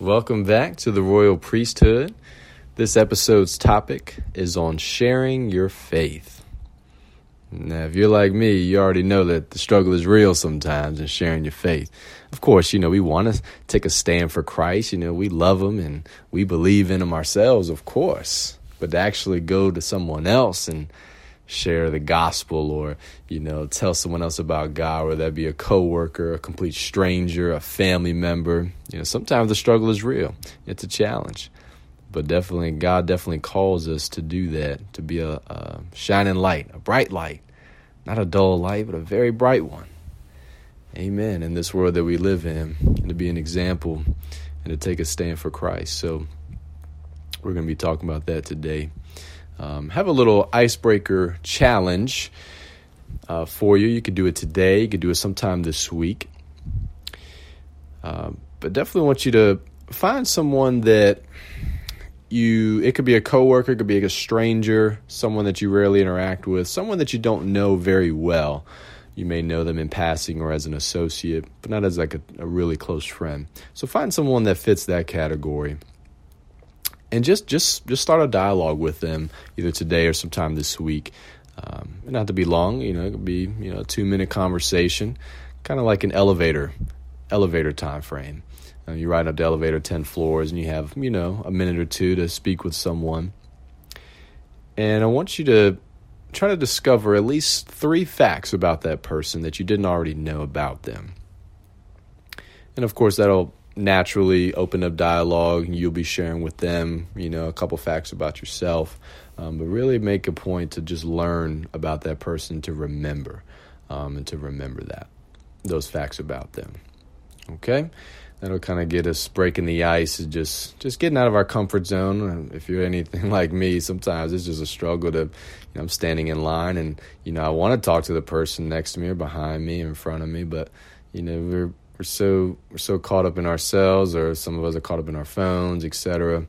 Welcome back to the Royal Priesthood. This episode's topic is on sharing your faith. Now, if you're like me, you already know that the struggle is real sometimes in sharing your faith. Of course, you know, we want to take a stand for Christ. You know, we love Him and we believe in Him ourselves, of course. But to actually go to someone else and share the gospel or you know tell someone else about god whether that be a coworker a complete stranger a family member. You know sometimes the struggle is real. It's a challenge. But definitely god definitely calls us to do that to be a, a shining light a bright light. Not a dull light but a very bright one. Amen. In this world that we live in and to be an example and to take a stand for christ. So we're going to be talking about that today um, have a little icebreaker challenge uh, for you. You could do it today. You could do it sometime this week. Uh, but definitely want you to find someone that you. It could be a coworker, it could be a stranger, someone that you rarely interact with, someone that you don't know very well. You may know them in passing or as an associate, but not as like a, a really close friend. So find someone that fits that category and just just just start a dialogue with them either today or sometime this week. Um, not to be long, you know, it could be you know a two minute conversation, kind of like an elevator elevator time frame. Uh, you ride up the elevator ten floors, and you have you know a minute or two to speak with someone. And I want you to try to discover at least three facts about that person that you didn't already know about them. And of course, that'll naturally open up dialogue. You'll be sharing with them, you know, a couple facts about yourself, um, but really make a point to just learn about that person to remember um, and to remember that those facts about them. Okay, that'll kind of get us breaking the ice and just just getting out of our comfort zone. If you're anything like me, sometimes it's just a struggle to. You know, I'm standing in line and you know I want to talk to the person next to me or behind me, in front of me, but you know we're we're so we're so caught up in ourselves, or some of us are caught up in our phones, etc.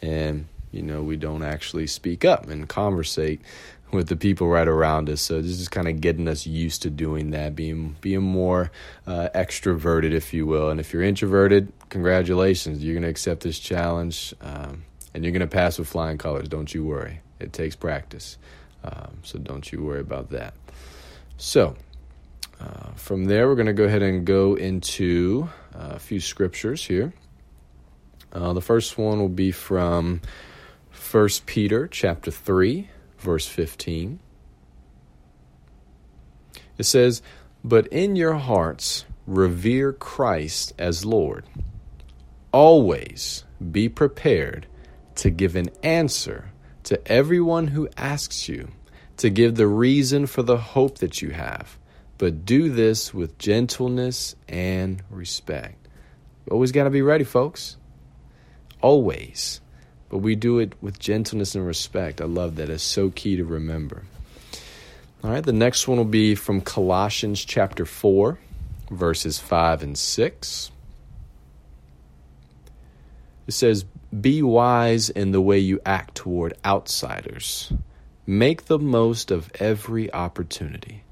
And you know, we don't actually speak up and conversate with the people right around us. So this is kind of getting us used to doing that, being being more uh, extroverted, if you will. And if you're introverted, congratulations, you're going to accept this challenge, um, and you're going to pass with flying colors. Don't you worry. It takes practice, um, so don't you worry about that. So uh, from there, we're going to go ahead and go into uh, a few scriptures here. Uh, the first one will be from 1 Peter chapter 3, verse 15. It says, But in your hearts revere Christ as Lord. Always be prepared to give an answer to everyone who asks you, to give the reason for the hope that you have but do this with gentleness and respect. Always got to be ready, folks. Always. But we do it with gentleness and respect. I love that. It's so key to remember. All right, the next one will be from Colossians chapter 4, verses 5 and 6. It says, Be wise in the way you act toward outsiders. Make the most of every opportunity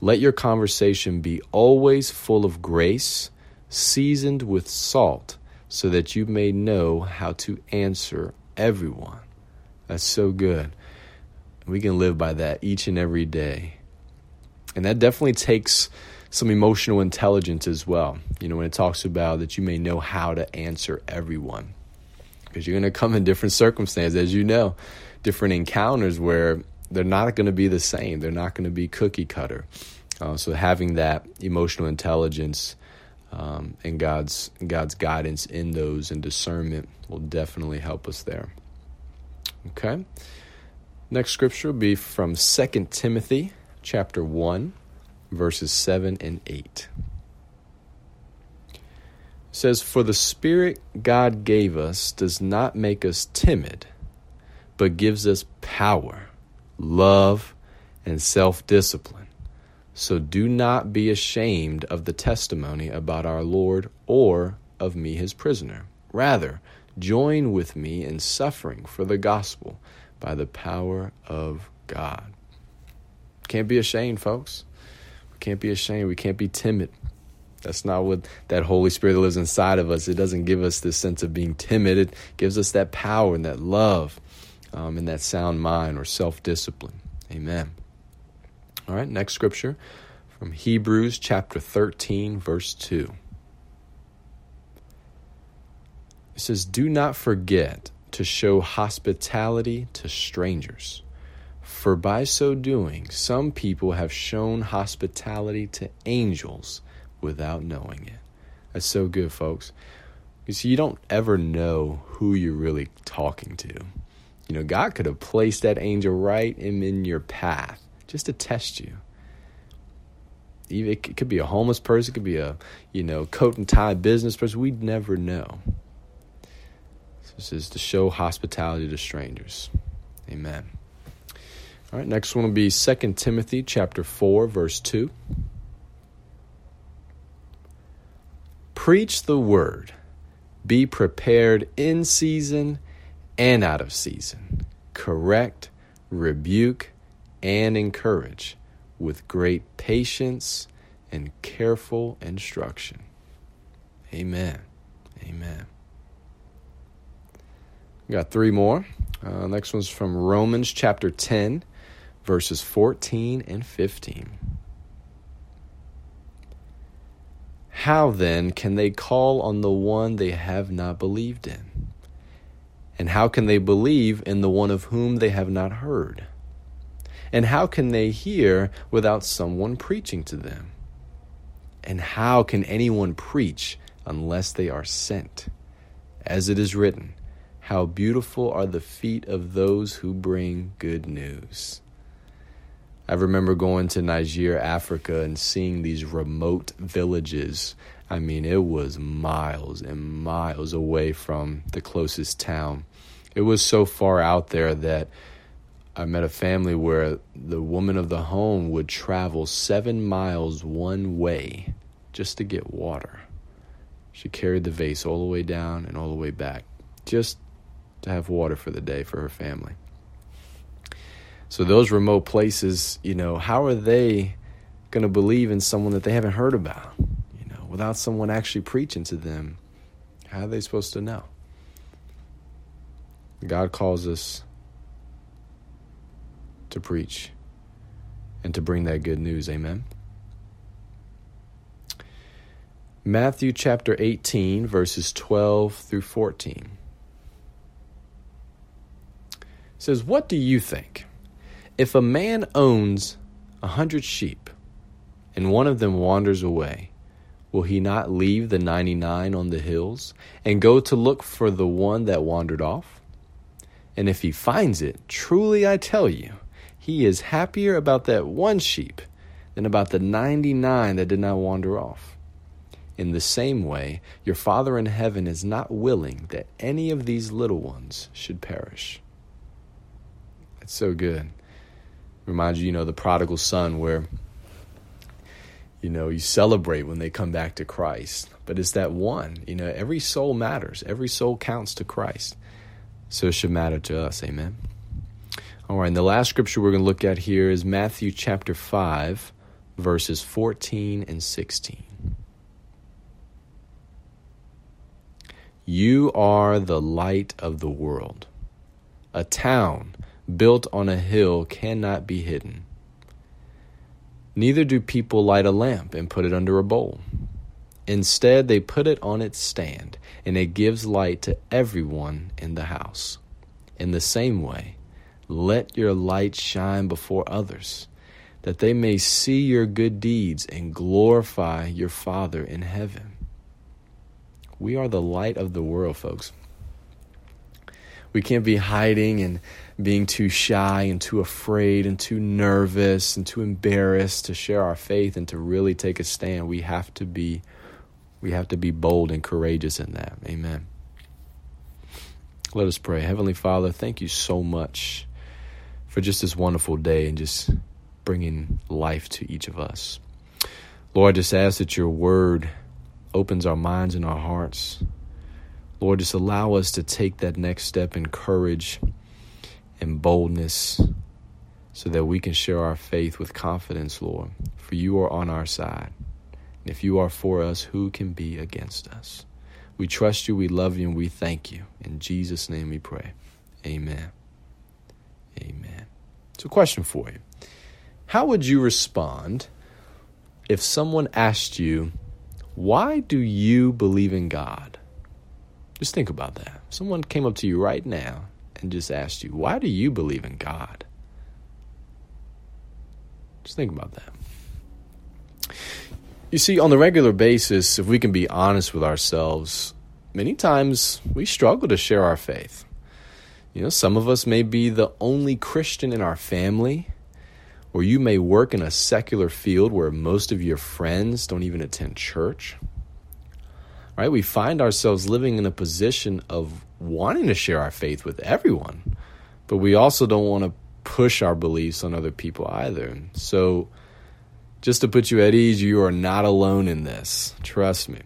let your conversation be always full of grace, seasoned with salt, so that you may know how to answer everyone. That's so good. We can live by that each and every day. And that definitely takes some emotional intelligence as well. You know, when it talks about that you may know how to answer everyone. Because you're going to come in different circumstances, as you know, different encounters where they're not going to be the same. They're not going to be cookie cutter. Uh, so having that emotional intelligence um, and God's God's guidance in those and discernment will definitely help us there. Okay. Next scripture will be from 2 Timothy chapter 1 verses 7 and 8. It says for the spirit God gave us does not make us timid but gives us power, love, and self-discipline. So do not be ashamed of the testimony about our Lord or of me, his prisoner. Rather, join with me in suffering for the gospel by the power of God. Can't be ashamed, folks. We can't be ashamed. We can't be timid. That's not what that Holy Spirit that lives inside of us. It doesn't give us this sense of being timid. It gives us that power and that love um, and that sound mind or self discipline. Amen. All right, next scripture from Hebrews chapter 13, verse 2. It says, Do not forget to show hospitality to strangers, for by so doing, some people have shown hospitality to angels without knowing it. That's so good, folks. You see, you don't ever know who you're really talking to. You know, God could have placed that angel right in, in your path just to test you. It could be a homeless person, it could be a, you know, coat and tie business person. We'd never know. This is to show hospitality to strangers. Amen. All right, next one will be 2 Timothy chapter 4 verse 2. Preach the word. Be prepared in season and out of season. Correct, rebuke, and encourage with great patience and careful instruction. Amen. Amen. We got three more. Uh, next one's from Romans chapter 10, verses 14 and 15. How then can they call on the one they have not believed in? And how can they believe in the one of whom they have not heard? And how can they hear without someone preaching to them? And how can anyone preach unless they are sent? As it is written, How beautiful are the feet of those who bring good news. I remember going to Niger, Africa, and seeing these remote villages. I mean, it was miles and miles away from the closest town. It was so far out there that I met a family where the woman of the home would travel seven miles one way just to get water. She carried the vase all the way down and all the way back just to have water for the day for her family. So, those remote places, you know, how are they going to believe in someone that they haven't heard about? You know, without someone actually preaching to them, how are they supposed to know? God calls us to preach and to bring that good news. Amen. Matthew chapter 18, verses 12 through 14 says, What do you think? If a man owns a hundred sheep and one of them wanders away, will he not leave the ninety nine on the hills and go to look for the one that wandered off? And if he finds it, truly I tell you, he is happier about that one sheep than about the 99 that did not wander off. In the same way, your Father in heaven is not willing that any of these little ones should perish. That's so good. Reminds you, you know, the prodigal son, where, you know, you celebrate when they come back to Christ. But it's that one, you know, every soul matters, every soul counts to Christ. So it should matter to us. Amen. All right, and the last scripture we're going to look at here is Matthew chapter 5, verses 14 and 16. You are the light of the world. A town built on a hill cannot be hidden. Neither do people light a lamp and put it under a bowl. Instead, they put it on its stand, and it gives light to everyone in the house. In the same way, let your light shine before others, that they may see your good deeds and glorify your Father in heaven. We are the light of the world, folks. We can't be hiding and being too shy and too afraid and too nervous and too embarrassed to share our faith and to really take a stand. We have to be we have to be bold and courageous in that. Amen. Let us pray. Heavenly Father, thank you so much for just this wonderful day and just bringing life to each of us. Lord, just ask that your word opens our minds and our hearts. Lord, just allow us to take that next step in courage and boldness so that we can share our faith with confidence, Lord, for you are on our side. If you are for us, who can be against us? We trust you, we love you, and we thank you. In Jesus' name we pray. Amen. Amen. So, question for you How would you respond if someone asked you, Why do you believe in God? Just think about that. Someone came up to you right now and just asked you, Why do you believe in God? Just think about that. You see, on the regular basis, if we can be honest with ourselves, many times we struggle to share our faith. You know, some of us may be the only Christian in our family, or you may work in a secular field where most of your friends don't even attend church. Right? We find ourselves living in a position of wanting to share our faith with everyone, but we also don't want to push our beliefs on other people either. So, just to put you at ease, you are not alone in this. Trust me.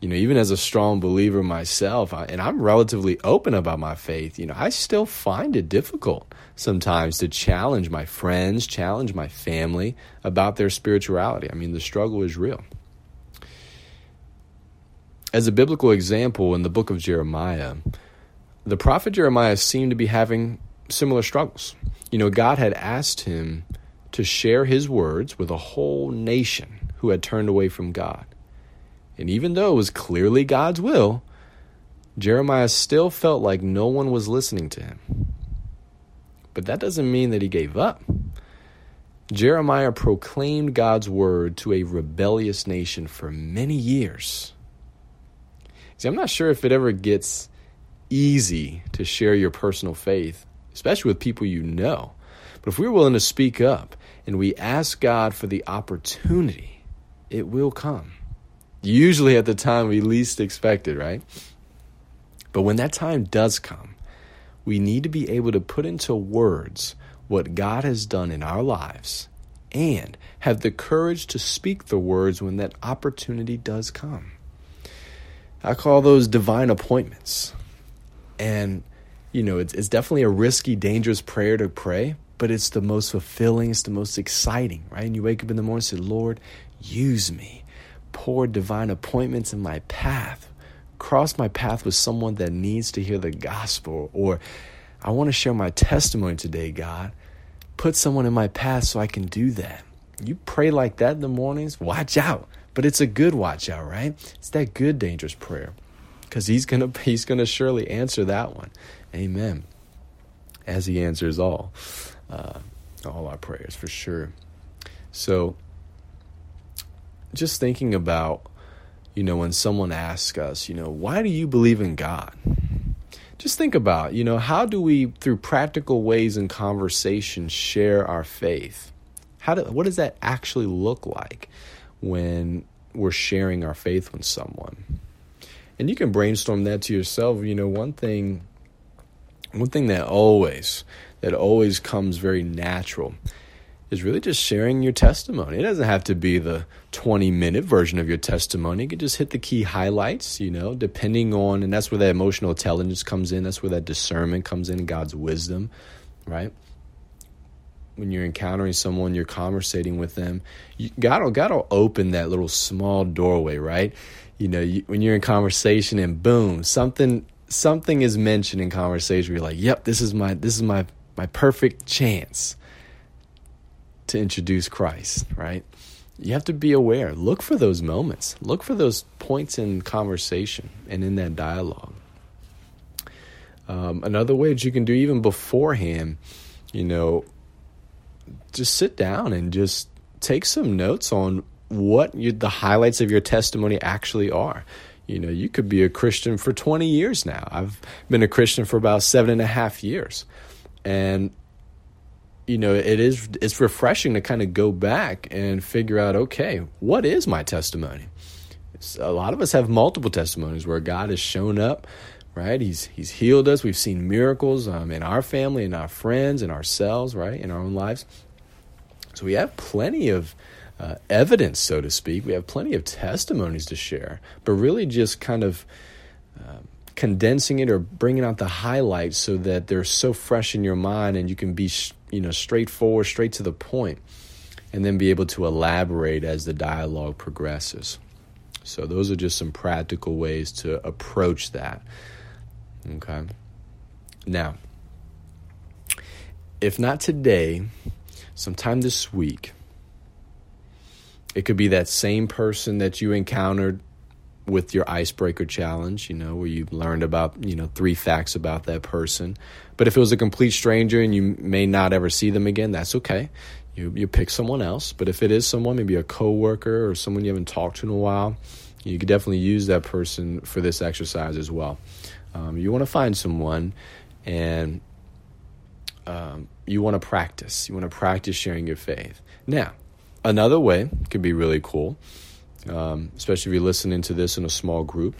You know, even as a strong believer myself, I, and I'm relatively open about my faith, you know, I still find it difficult sometimes to challenge my friends, challenge my family about their spirituality. I mean, the struggle is real. As a biblical example, in the book of Jeremiah, the prophet Jeremiah seemed to be having similar struggles. You know, God had asked him to share his words with a whole nation who had turned away from God. And even though it was clearly God's will, Jeremiah still felt like no one was listening to him. But that doesn't mean that he gave up. Jeremiah proclaimed God's word to a rebellious nation for many years. See, I'm not sure if it ever gets easy to share your personal faith, especially with people you know. But if we're willing to speak up and we ask God for the opportunity, it will come. Usually at the time we least expect it, right? But when that time does come, we need to be able to put into words what God has done in our lives and have the courage to speak the words when that opportunity does come. I call those divine appointments. And, you know, it's, it's definitely a risky, dangerous prayer to pray, but it's the most fulfilling, it's the most exciting, right? And you wake up in the morning and say, Lord, use me. Pour divine appointments in my path. Cross my path with someone that needs to hear the gospel. Or I want to share my testimony today, God. Put someone in my path so I can do that. You pray like that in the mornings, watch out. But it's a good watch out, right? It's that good dangerous prayer. Because he's gonna he's gonna surely answer that one. Amen. As he answers all uh, all our prayers for sure. So, just thinking about, you know, when someone asks us, you know, why do you believe in God? Just think about, you know, how do we, through practical ways and conversation, share our faith? How do, what does that actually look like when we're sharing our faith with someone? And you can brainstorm that to yourself. You know, one thing, one thing that always that always comes very natural is really just sharing your testimony. It doesn't have to be the 20 minute version of your testimony. You can just hit the key highlights, you know, depending on, and that's where that emotional intelligence comes in. That's where that discernment comes in, God's wisdom, right? When you're encountering someone, you're conversating with them, you, God, will, God will open that little small doorway, right? You know, you, when you're in conversation and boom, something something is mentioned in conversation. You're like, "Yep, this is my this is my my perfect chance to introduce Christ, right? You have to be aware. Look for those moments. Look for those points in conversation and in that dialogue. Um, another way that you can do even beforehand, you know, just sit down and just take some notes on what you, the highlights of your testimony actually are. You know, you could be a Christian for 20 years now. I've been a Christian for about seven and a half years and you know it is it's refreshing to kind of go back and figure out okay what is my testimony? It's, a lot of us have multiple testimonies where god has shown up right? He's he's healed us. We've seen miracles um, in our family and our friends and ourselves right? In our own lives. So we have plenty of uh, evidence so to speak. We have plenty of testimonies to share. But really just kind of uh, condensing it or bringing out the highlights so that they're so fresh in your mind and you can be you know straightforward straight to the point and then be able to elaborate as the dialogue progresses. So, those are just some practical ways to approach that. Okay. Now, if not today, sometime this week, it could be that same person that you encountered with your icebreaker challenge, you know, where you learned about, you know, three facts about that person. But if it was a complete stranger and you may not ever see them again, that's okay. You you pick someone else. But if it is someone, maybe a coworker or someone you haven't talked to in a while, you could definitely use that person for this exercise as well. Um, you want to find someone and um, you want to practice. You want to practice sharing your faith. Now, another way could be really cool um, especially if you're listening to this in a small group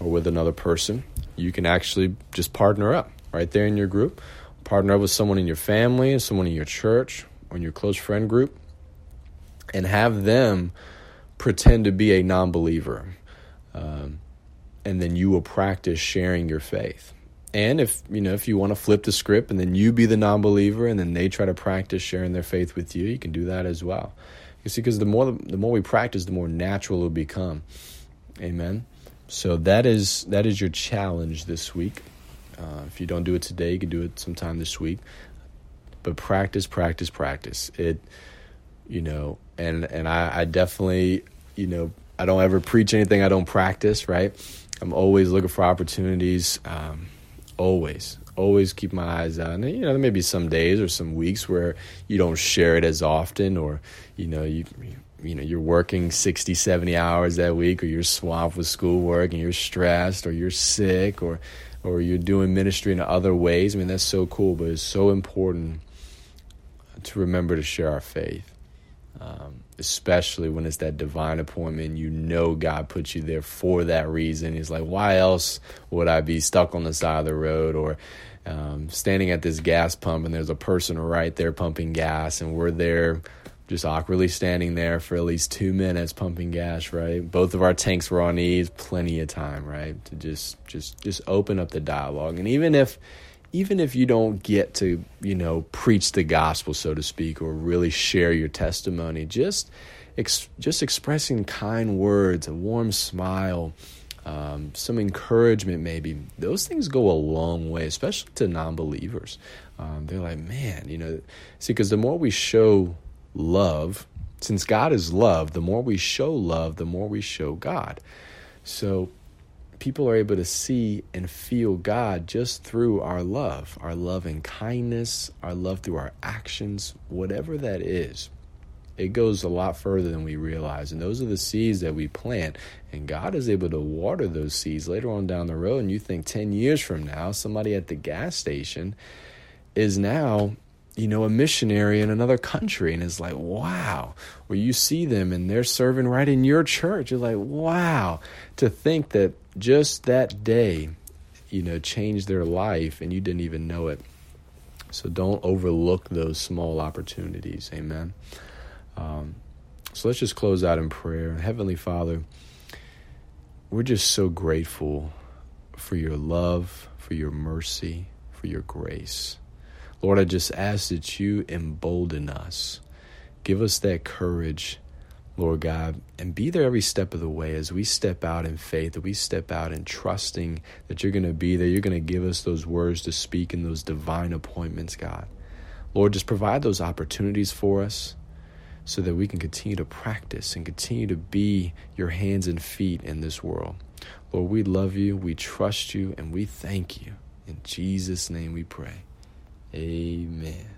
or with another person, you can actually just partner up right there in your group. Partner up with someone in your family, someone in your church, or in your close friend group, and have them pretend to be a non believer. Um, and then you will practice sharing your faith. And if you know if you want to flip the script and then you be the non-believer and then they try to practice sharing their faith with you, you can do that as well. You see, because the more the more we practice, the more natural it'll become. Amen. So that is that is your challenge this week. Uh, if you don't do it today, you can do it sometime this week. But practice, practice, practice. It, you know, and and I, I definitely, you know, I don't ever preach anything I don't practice. Right. I'm always looking for opportunities. Um, always, always keep my eyes out. And, you know, there may be some days or some weeks where you don't share it as often, or you know, you you know, you're working 60, 70 hours that week, or you're swamped with schoolwork and you're stressed, or you're sick, or or you're doing ministry in other ways. I mean, that's so cool, but it's so important to remember to share our faith. Um, especially when it's that divine appointment. You know God put you there for that reason. He's like, why else would I be stuck on the side of the road or um, standing at this gas pump and there's a person right there pumping gas and we're there just awkwardly standing there for at least two minutes pumping gas right both of our tanks were on ease plenty of time right to just just just open up the dialogue and even if even if you don't get to, you know, preach the gospel, so to speak, or really share your testimony, just ex- just expressing kind words, a warm smile, um, some encouragement, maybe those things go a long way, especially to non-believers. Um, they're like, man, you know, see, because the more we show love, since God is love, the more we show love, the more we show God. So people are able to see and feel God just through our love, our love and kindness, our love through our actions, whatever that is. It goes a lot further than we realize. And those are the seeds that we plant. And God is able to water those seeds later on down the road. And you think 10 years from now, somebody at the gas station is now you know, a missionary in another country and it's like, wow. Or you see them and they're serving right in your church. You're like, wow. To think that just that day, you know, changed their life and you didn't even know it. So don't overlook those small opportunities. Amen. Um, so let's just close out in prayer. Heavenly Father, we're just so grateful for your love, for your mercy, for your grace. Lord, I just ask that you embolden us. Give us that courage, Lord God, and be there every step of the way as we step out in faith, that we step out in trusting that you're going to be there. You're going to give us those words to speak in those divine appointments, God. Lord, just provide those opportunities for us so that we can continue to practice and continue to be your hands and feet in this world. Lord, we love you, we trust you, and we thank you. In Jesus' name we pray. Amen.